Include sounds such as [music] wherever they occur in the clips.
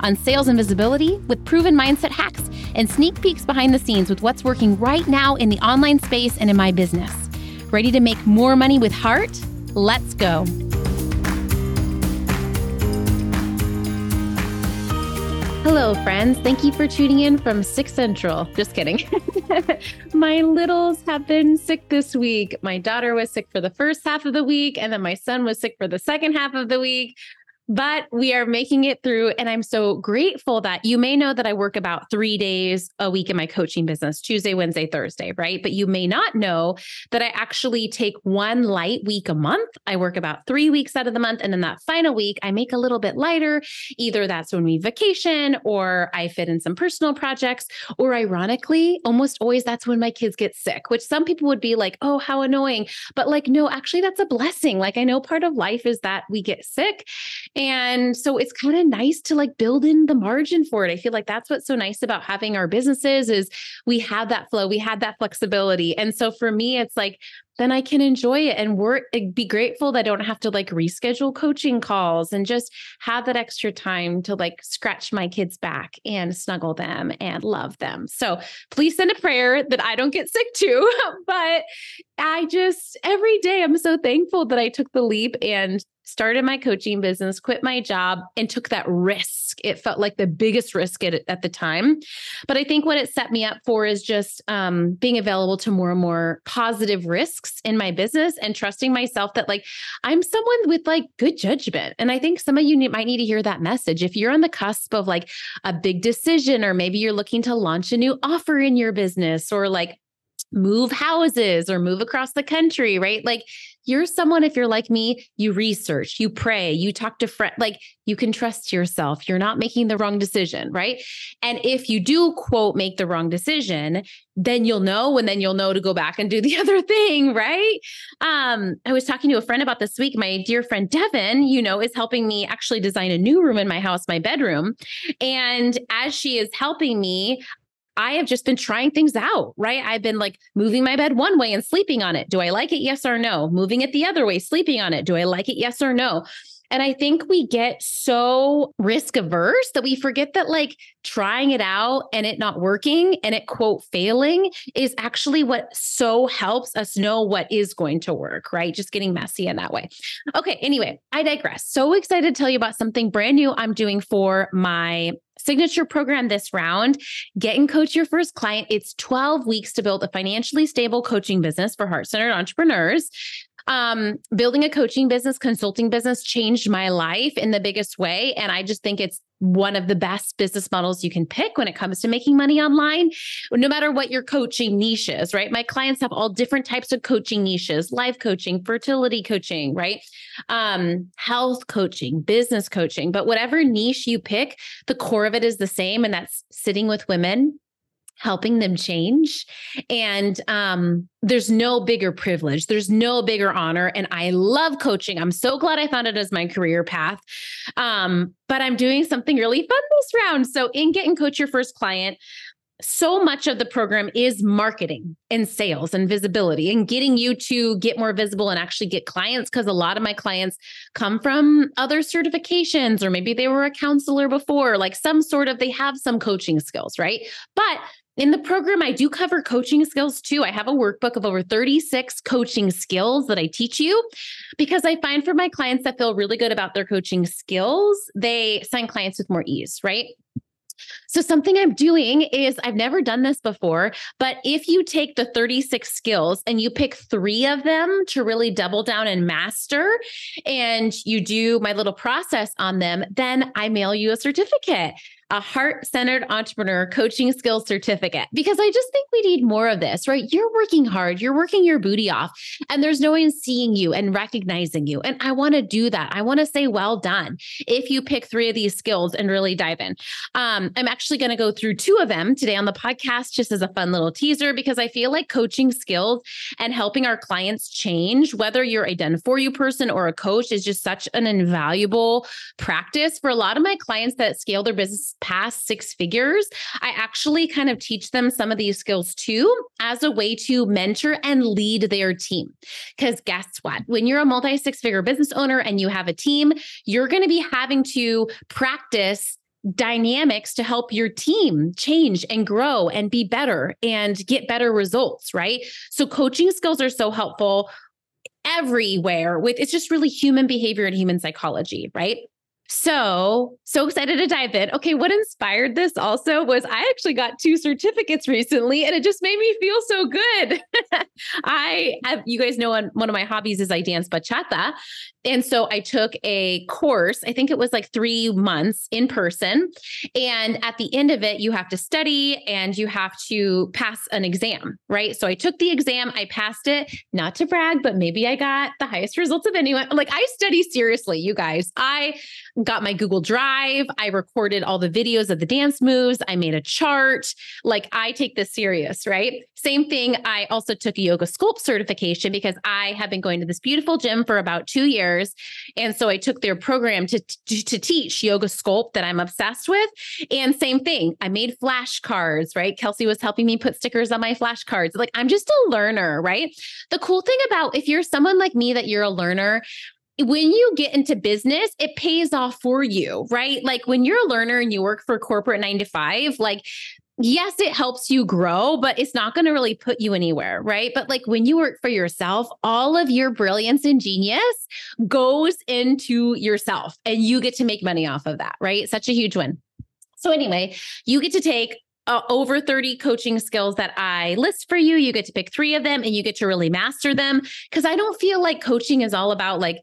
on sales and visibility with proven mindset hacks and sneak peeks behind the scenes with what's working right now in the online space and in my business. Ready to make more money with heart? Let's go. Hello, friends. Thank you for tuning in from Sick Central. Just kidding. [laughs] my littles have been sick this week. My daughter was sick for the first half of the week, and then my son was sick for the second half of the week but we are making it through. And I'm so grateful that you may know that I work about three days a week in my coaching business Tuesday, Wednesday, Thursday, right? But you may not know that I actually take one light week a month. I work about three weeks out of the month. And then that final week, I make a little bit lighter. Either that's when we vacation or I fit in some personal projects, or ironically, almost always that's when my kids get sick, which some people would be like, oh, how annoying. But like, no, actually, that's a blessing. Like, I know part of life is that we get sick. And so it's kind of nice to like build in the margin for it. I feel like that's what's so nice about having our businesses is we have that flow, we have that flexibility. And so for me, it's like then I can enjoy it and work, eh, be grateful that I don't have to like reschedule coaching calls and just have that extra time to like scratch my kids back and snuggle them and love them. So please send a prayer that I don't get sick too. [laughs] but I just, every day, I'm so thankful that I took the leap and started my coaching business, quit my job, and took that risk. It felt like the biggest risk at, at the time. But I think what it set me up for is just um, being available to more and more positive risks in my business and trusting myself that, like, I'm someone with like good judgment. And I think some of you need, might need to hear that message. If you're on the cusp of like a big decision, or maybe you're looking to launch a new offer in your business, or like move houses or move across the country, right? Like you're someone, if you're like me, you research, you pray, you talk to friends, like you can trust yourself. You're not making the wrong decision, right? And if you do, quote, make the wrong decision, then you'll know, and then you'll know to go back and do the [laughs] other thing, right? Um, I was talking to a friend about this week. My dear friend Devin, you know, is helping me actually design a new room in my house, my bedroom. And as she is helping me, I have just been trying things out, right? I've been like moving my bed one way and sleeping on it. Do I like it? Yes or no? Moving it the other way, sleeping on it. Do I like it? Yes or no? And I think we get so risk averse that we forget that like trying it out and it not working and it quote failing is actually what so helps us know what is going to work, right? Just getting messy in that way. Okay, anyway, I digress. So excited to tell you about something brand new I'm doing for my signature program this round. Get and coach your first client. It's 12 weeks to build a financially stable coaching business for heart centered entrepreneurs. Um, building a coaching business, consulting business changed my life in the biggest way. And I just think it's one of the best business models you can pick when it comes to making money online, no matter what your coaching niche is, right? My clients have all different types of coaching niches life coaching, fertility coaching, right? Um, health coaching, business coaching. But whatever niche you pick, the core of it is the same. And that's sitting with women helping them change and um, there's no bigger privilege there's no bigger honor and i love coaching i'm so glad i found it as my career path um, but i'm doing something really fun this round so in get and coach your first client so much of the program is marketing and sales and visibility and getting you to get more visible and actually get clients because a lot of my clients come from other certifications or maybe they were a counselor before like some sort of they have some coaching skills right? But in the program, I do cover coaching skills too. I have a workbook of over 36 coaching skills that I teach you because I find for my clients that feel really good about their coaching skills, they sign clients with more ease, right? So, something I'm doing is I've never done this before, but if you take the 36 skills and you pick three of them to really double down and master, and you do my little process on them, then I mail you a certificate. a heart centered entrepreneur coaching skills certificate because I just think we need more of this, right? You're working hard, you're working your booty off, and there's no one seeing you and recognizing you. And I want to do that. I want to say, well done if you pick three of these skills and really dive in. Um, I'm actually going to go through two of them today on the podcast just as a fun little teaser because I feel like coaching skills and helping our clients change, whether you're a done for you person or a coach, is just such an invaluable practice for a lot of my clients that scale their business past six figures. I actually kind of teach them some of these skills too as a way to mentor and lead their team. Because guess what? When you're a multi six figure business owner and you have a team, you're going to be having to practice dynamics to help your team change and grow and be better and get better results, right? So coaching skills are so helpful everywhere with it's just really human behavior and human psychology, right? So, so excited to dive in. Okay, what inspired this also was I actually got two certificates recently and it just made me feel so good. [laughs] I have, you guys know, one, one of my hobbies is I dance bachata. And so I took a course, I think it was like three months in person. And at the end of it, you have to study and you have to pass an exam, right? So I took the exam, I passed it, not to brag, but maybe I got the highest results of anyone. Like I study seriously, you guys. I got my Google Drive. I recorded all the videos of the dance moves. I made a chart. Like I take this serious, right? Same thing. I also took a yoga sculpt certification because I have been going to this beautiful gym for about two years. And so I took their program to, to, to teach yoga sculpt that I'm obsessed with. And same thing. I made flashcards, right? Kelsey was helping me put stickers on my flashcards. Like I'm just a learner, right? The cool thing about if you're someone like me that you're a learner, when you get into business, it pays off for you, right? Like when you're a learner and you work for corporate nine to five, like yes, it helps you grow, but it's not going to really put you anywhere, right? But like when you work for yourself, all of your brilliance and genius goes into yourself and you get to make money off of that, right? Such a huge win. So, anyway, you get to take uh, over 30 coaching skills that I list for you. You get to pick three of them and you get to really master them. Cause I don't feel like coaching is all about like,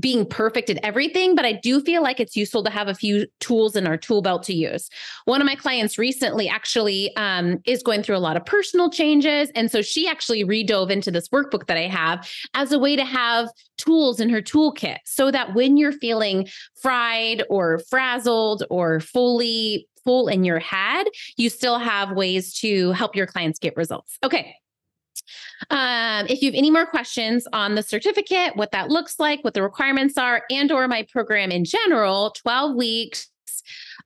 being perfect at everything, but I do feel like it's useful to have a few tools in our tool belt to use. One of my clients recently actually um, is going through a lot of personal changes. And so she actually redove into this workbook that I have as a way to have tools in her toolkit so that when you're feeling fried or frazzled or fully full in your head, you still have ways to help your clients get results. Okay. Um, if you have any more questions on the certificate, what that looks like, what the requirements are, and or my program in general, 12 weeks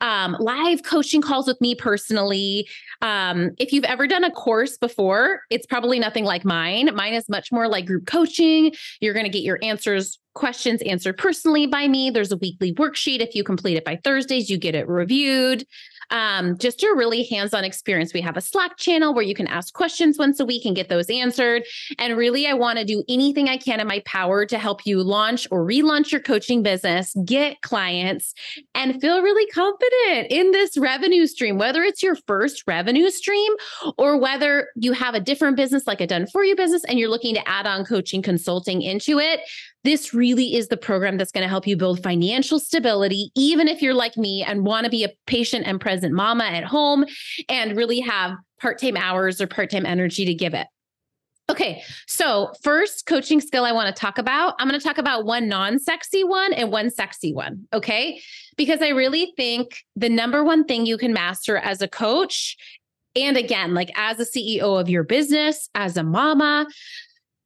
um, live coaching calls with me personally. Um, if you've ever done a course before, it's probably nothing like mine. Mine is much more like group coaching. You're going to get your answers questions answered personally by me. There's a weekly worksheet. If you complete it by Thursdays, you get it reviewed um, just a really hands on experience. We have a Slack channel where you can ask questions once a week and get those answered. And really, I want to do anything I can in my power to help you launch or relaunch your coaching business, get clients, and feel really confident in this revenue stream, whether it's your first revenue stream or whether you have a different business like a done for you business and you're looking to add on coaching consulting into it this really is the program that's going to help you build financial stability, even if you're like me and want to be a patient and present mama at home and really have part time hours or part time energy to give it. Okay, so first coaching skill I want to talk about, I'm going to talk about one non sexy one and one sexy one. Okay, because I really think the number one thing you can master as a coach, and again, like as a CEO of your business, as a mama,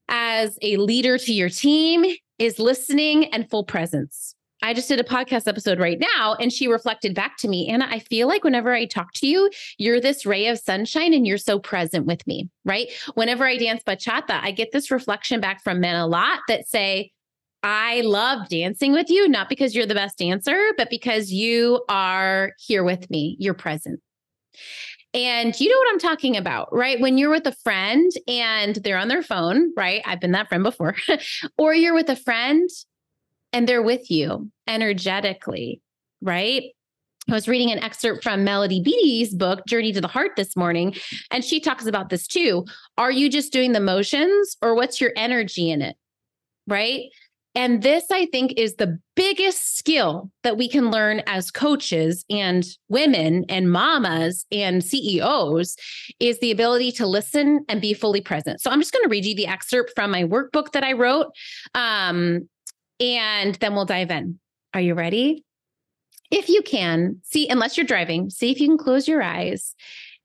as a leader to your team, is listening and full presence. I just did a podcast episode right now and she reflected back to me, Anna, I feel like whenever I talk to you, you're this ray of sunshine and you're so present with me, right? Whenever I dance bachata, I get this reflection back from men a lot that say, I love dancing with you, not because you're the best dancer, but because you are here with me, you're present. And you know what I'm talking about, right? When you're with a friend and they're on their phone, right? I've been that friend before. [laughs] or you're with a friend and they're with you energetically, right? I was reading an excerpt from Melody Beattie's book, Journey to the Heart, this morning, and she talks about this too. Are you just doing the motions or what's your energy in it? Right. And this, I think, is the biggest skill that we can learn as coaches and women and mamas and CEOs is the ability to listen and be fully present. So I'm just going to read you the excerpt from my workbook that I wrote. Um, and then we'll dive in. Are you ready? If you can, see, unless you're driving, see if you can close your eyes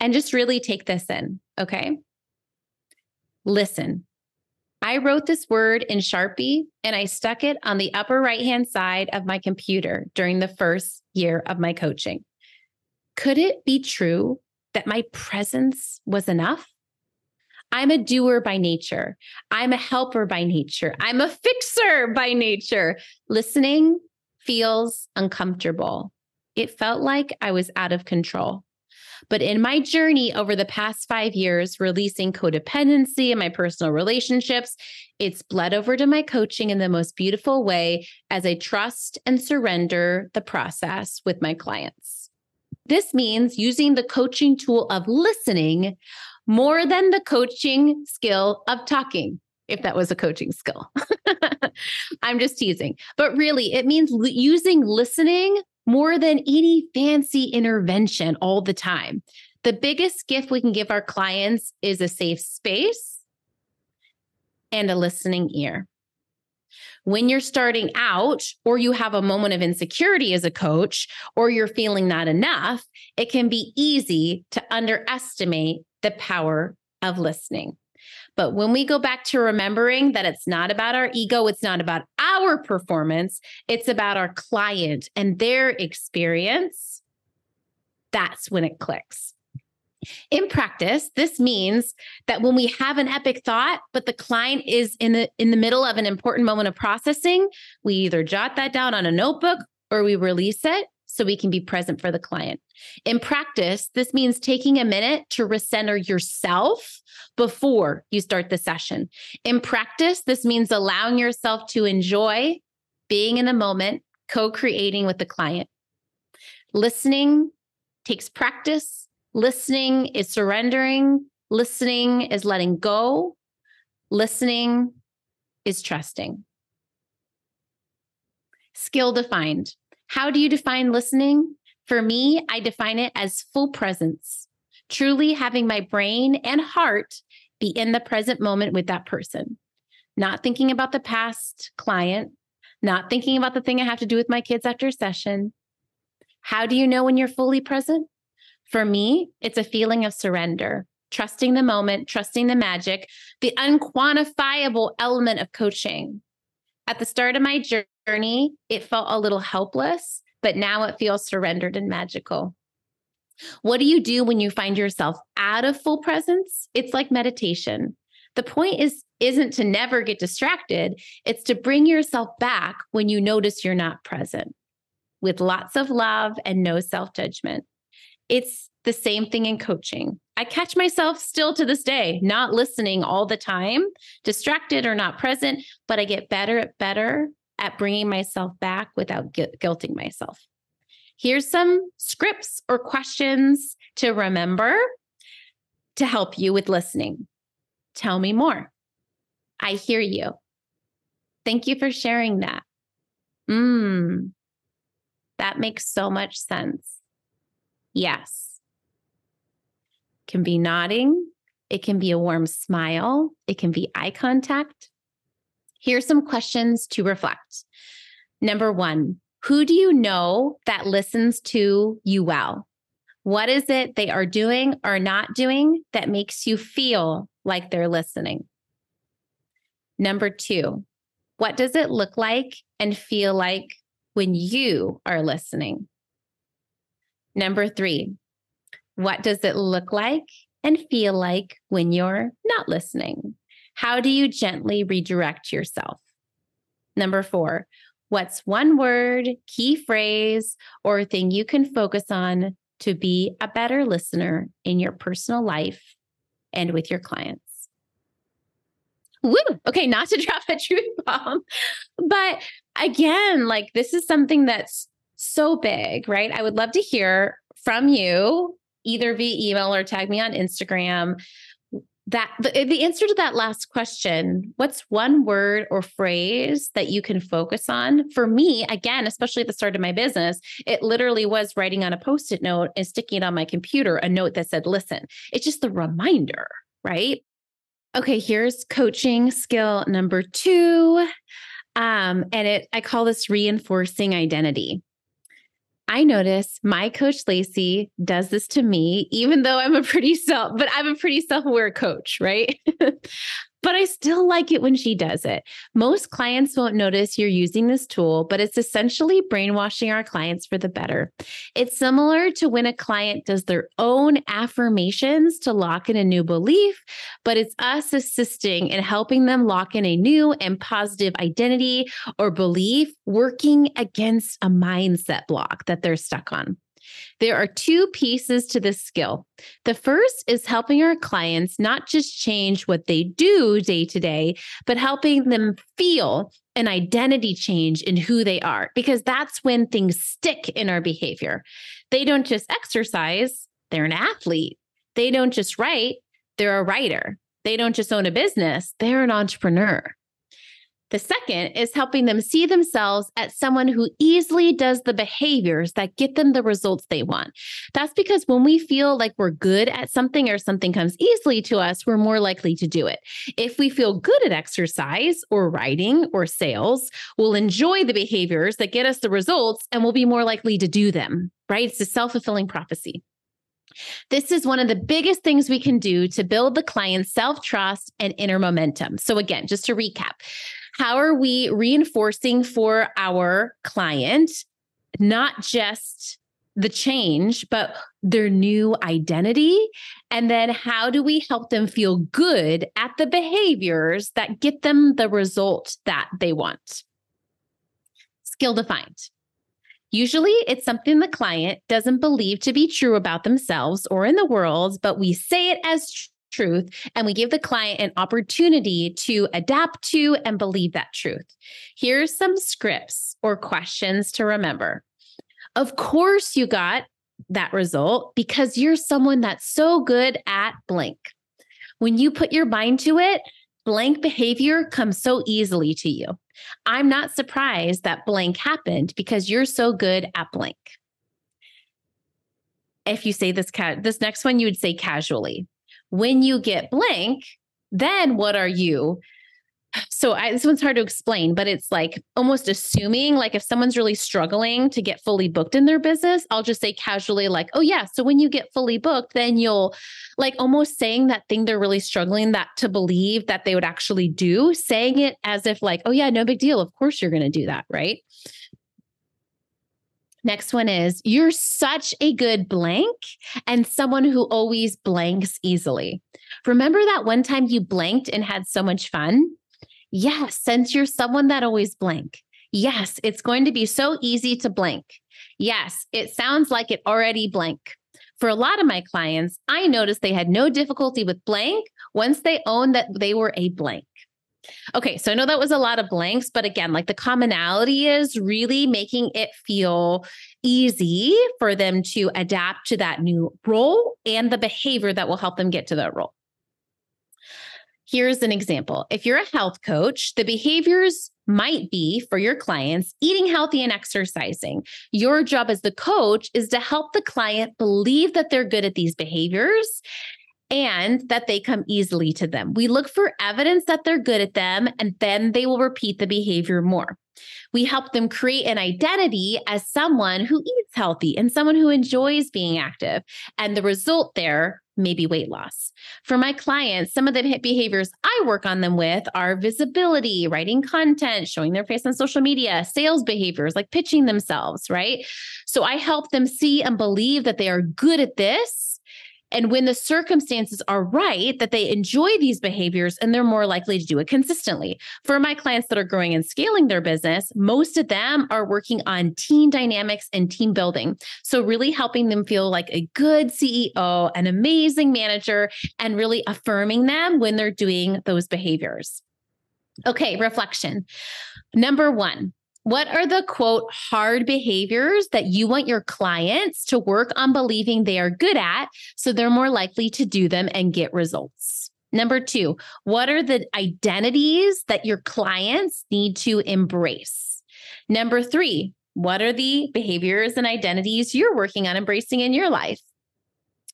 and just really take this in. Okay. Listen. I wrote this word in Sharpie and I stuck it on the upper right hand side of my computer during the first year of my coaching. Could it be true that my presence was enough? I'm a doer by nature. I'm a helper by nature. I'm a fixer by nature. Listening feels uncomfortable. It felt like I was out of control. But in my journey over the past five years, releasing codependency in my personal relationships, it's bled over to my coaching in the most beautiful way as I trust and surrender the process with my clients. This means using the coaching tool of listening more than the coaching skill of talking if that was a coaching skill. [laughs] I'm just teasing. But really, it means l- using listening more than any fancy intervention all the time. The biggest gift we can give our clients is a safe space and a listening ear. When you're starting out, or you have a moment of insecurity as a coach, or you're feeling not enough, it can be easy to underestimate the power of listening. But when we go back to remembering that it's not about our ego, it's not about our performance, it's about our client and their experience, that's when it clicks. In practice, this means that when we have an epic thought, but the client is in the in the middle of an important moment of processing, we either jot that down on a notebook or we release it so we can be present for the client. In practice, this means taking a minute to recenter yourself before you start the session. In practice, this means allowing yourself to enjoy being in the moment, co creating with the client. Listening takes practice. Listening is surrendering. Listening is letting go. Listening is trusting. Skill defined. How do you define listening? For me, I define it as full presence, truly having my brain and heart be in the present moment with that person, not thinking about the past client, not thinking about the thing I have to do with my kids after a session. How do you know when you're fully present? For me, it's a feeling of surrender, trusting the moment, trusting the magic, the unquantifiable element of coaching. At the start of my journey, it felt a little helpless, but now it feels surrendered and magical. What do you do when you find yourself out of full presence? It's like meditation. The point is isn't to never get distracted, it's to bring yourself back when you notice you're not present with lots of love and no self-judgment. It's the same thing in coaching. I catch myself still to this day, not listening all the time, distracted or not present, but I get better at better at bringing myself back without gu- guilting myself. Here's some scripts or questions to remember to help you with listening. Tell me more. I hear you. Thank you for sharing that. Mmm, that makes so much sense. Yes can be nodding, it can be a warm smile, it can be eye contact. Here's some questions to reflect. Number one, who do you know that listens to you well? What is it they are doing or not doing that makes you feel like they're listening? Number two, what does it look like and feel like when you are listening? Number three, what does it look like and feel like when you're not listening? How do you gently redirect yourself? Number four, what's one word, key phrase, or thing you can focus on to be a better listener in your personal life and with your clients? Woo! Okay, not to [laughs] drop a truth bomb, but again, like this is something that's so big, right? I would love to hear from you either via email or tag me on Instagram. that the, the answer to that last question what's one word or phrase that you can focus on? For me again especially at the start of my business it literally was writing on a post-it note and sticking it on my computer a note that said listen it's just the reminder right? Okay here's coaching skill number two um, and it i call this reinforcing identity I notice my coach Lacey does this to me, even though I'm a pretty self, but I'm a pretty self-aware coach, right? [laughs] but I still like it when she does it. Most clients won't notice you're using this tool, but it's essentially brainwashing our clients for the better. It's similar to when a client does their own affirmations to lock in a new belief, but it's us assisting in helping them lock in a new and positive identity or belief, working against a mindset block that they're stuck on. There are two pieces to this skill. The first is helping our clients not just change what they do day to day, but helping them feel an identity change in who they are, because that's when things stick in our behavior. They don't just exercise, they're an athlete. They don't just write, they're a writer. They don't just own a business, they're an entrepreneur. The second is helping them see themselves as someone who easily does the behaviors that get them the results they want. That's because when we feel like we're good at something or something comes easily to us, we're more likely to do it. If we feel good at exercise or writing or sales, we'll enjoy the behaviors that get us the results and we'll be more likely to do them, right? It's a self fulfilling prophecy. This is one of the biggest things we can do to build the client's self trust and inner momentum. So, again, just to recap, how are we reinforcing for our client not just the change, but their new identity? And then how do we help them feel good at the behaviors that get them the result that they want? Skill defined. Usually, it's something the client doesn't believe to be true about themselves or in the world, but we say it as truth and we give the client an opportunity to adapt to and believe that truth. Here's some scripts or questions to remember. Of course, you got that result because you're someone that's so good at blank. When you put your mind to it, blank behavior comes so easily to you. I'm not surprised that blank happened because you're so good at blank. If you say this ca- this next one you would say casually when you get blank, then what are you? So I, this one's hard to explain, but it's like almost assuming like if someone's really struggling to get fully booked in their business, I'll just say casually like, "Oh yeah, so when you get fully booked, then you'll like almost saying that thing they're really struggling that to believe that they would actually do, saying it as if like, "Oh yeah, no big deal. Of course you're going to do that, right?" Next one is you're such a good blank and someone who always blanks easily. Remember that one time you blanked and had so much fun? Yes, since you're someone that always blank. Yes, it's going to be so easy to blank. Yes, it sounds like it already blank. For a lot of my clients, I noticed they had no difficulty with blank once they owned that they were a blank. Okay, so I know that was a lot of blanks, but again, like the commonality is really making it feel easy for them to adapt to that new role and the behavior that will help them get to that role. Here's an example. If you're a health coach, the behaviors might be for your clients eating healthy and exercising. Your job as the coach is to help the client believe that they're good at these behaviors and that they come easily to them. We look for evidence that they're good at them, and then they will repeat the behavior more. We help them create an identity as someone who eats healthy and someone who enjoys being active. And the result there may be weight loss. For my clients, some of the behaviors I work on them with are visibility, writing content, showing their face on social media, sales behaviors like pitching themselves, right? So I help them see and believe that they are good at this and when the circumstances are right, that they enjoy these behaviors and they're more likely to do it consistently. For my clients that are growing and scaling their business, most of them are working on team dynamics and team building. So, really helping them feel like a good CEO, an amazing manager, and really affirming them when they're doing those behaviors. Okay, reflection. Number one, what are the quote hard behaviors that you want your clients to work on believing they are good at so they're more likely to do them and get results? Number two, what are the identities that your clients need to embrace? Number three, what are the behaviors and identities you're working on embracing in your life?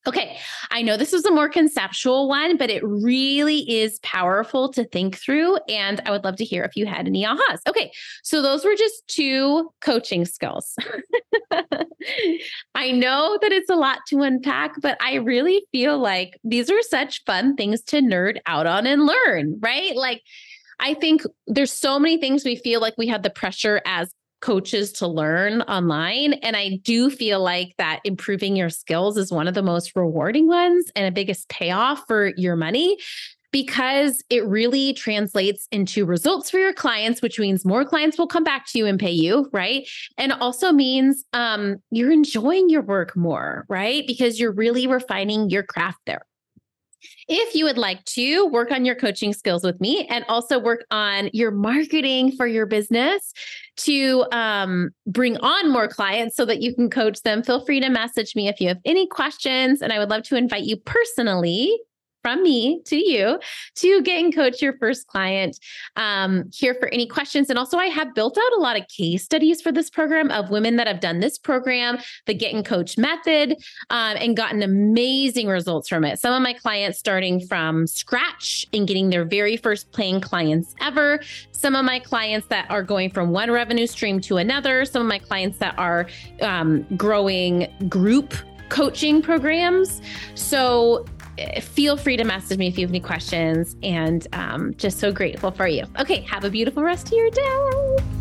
Okay, I know this was a more conceptual one, but it really is powerful to think through. And I would love to hear if you had any ahas. Okay, so those were just two coaching skills. [laughs] I know that it's a lot to unpack, but I really feel like these are such fun things to nerd out on and learn, right? Like, I think there's so many things we feel like we have the pressure as coaches to learn online. And I do feel like that improving your skills is one of the most rewarding ones and a biggest payoff for your money because it really translates into results for your clients, which means more clients will come back to you and pay you, right? And also means um, you're enjoying your work more, right? Because you're really refining your craft there. If you would like to work on your coaching skills with me and also work on your marketing for your business to um, bring on more clients so that you can coach them, feel free to message me if you have any questions. And I would love to invite you personally from me to you to get and coach your first client. Um, here for any questions. And also, I have built out a lot of case studies for this program of women that have done this program, the Get and Coach method, um, and gotten amazing results from it. Some of my clients starting from scratch and getting their very first paying clients ever. Some of my clients that are going from one revenue stream to another. Some of my clients that are um, growing group coaching programs. So feel free to message me if you have any questions. And um, just so grateful for you. Okay, have a beautiful rest of your day.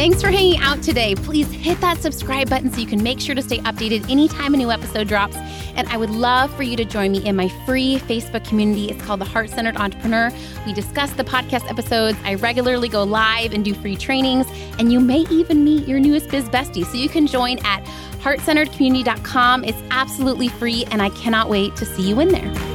Thanks for hanging out today. Please hit that subscribe button so you can make sure to stay updated anytime a new episode drops. And I would love for you to join me in my free Facebook community. It's called The Heart Centered Entrepreneur. We discuss the podcast episodes. I regularly go live and do free trainings. And you may even meet your newest biz bestie. So you can join at heartcenteredcommunity.com. It's absolutely free, and I cannot wait to see you in there.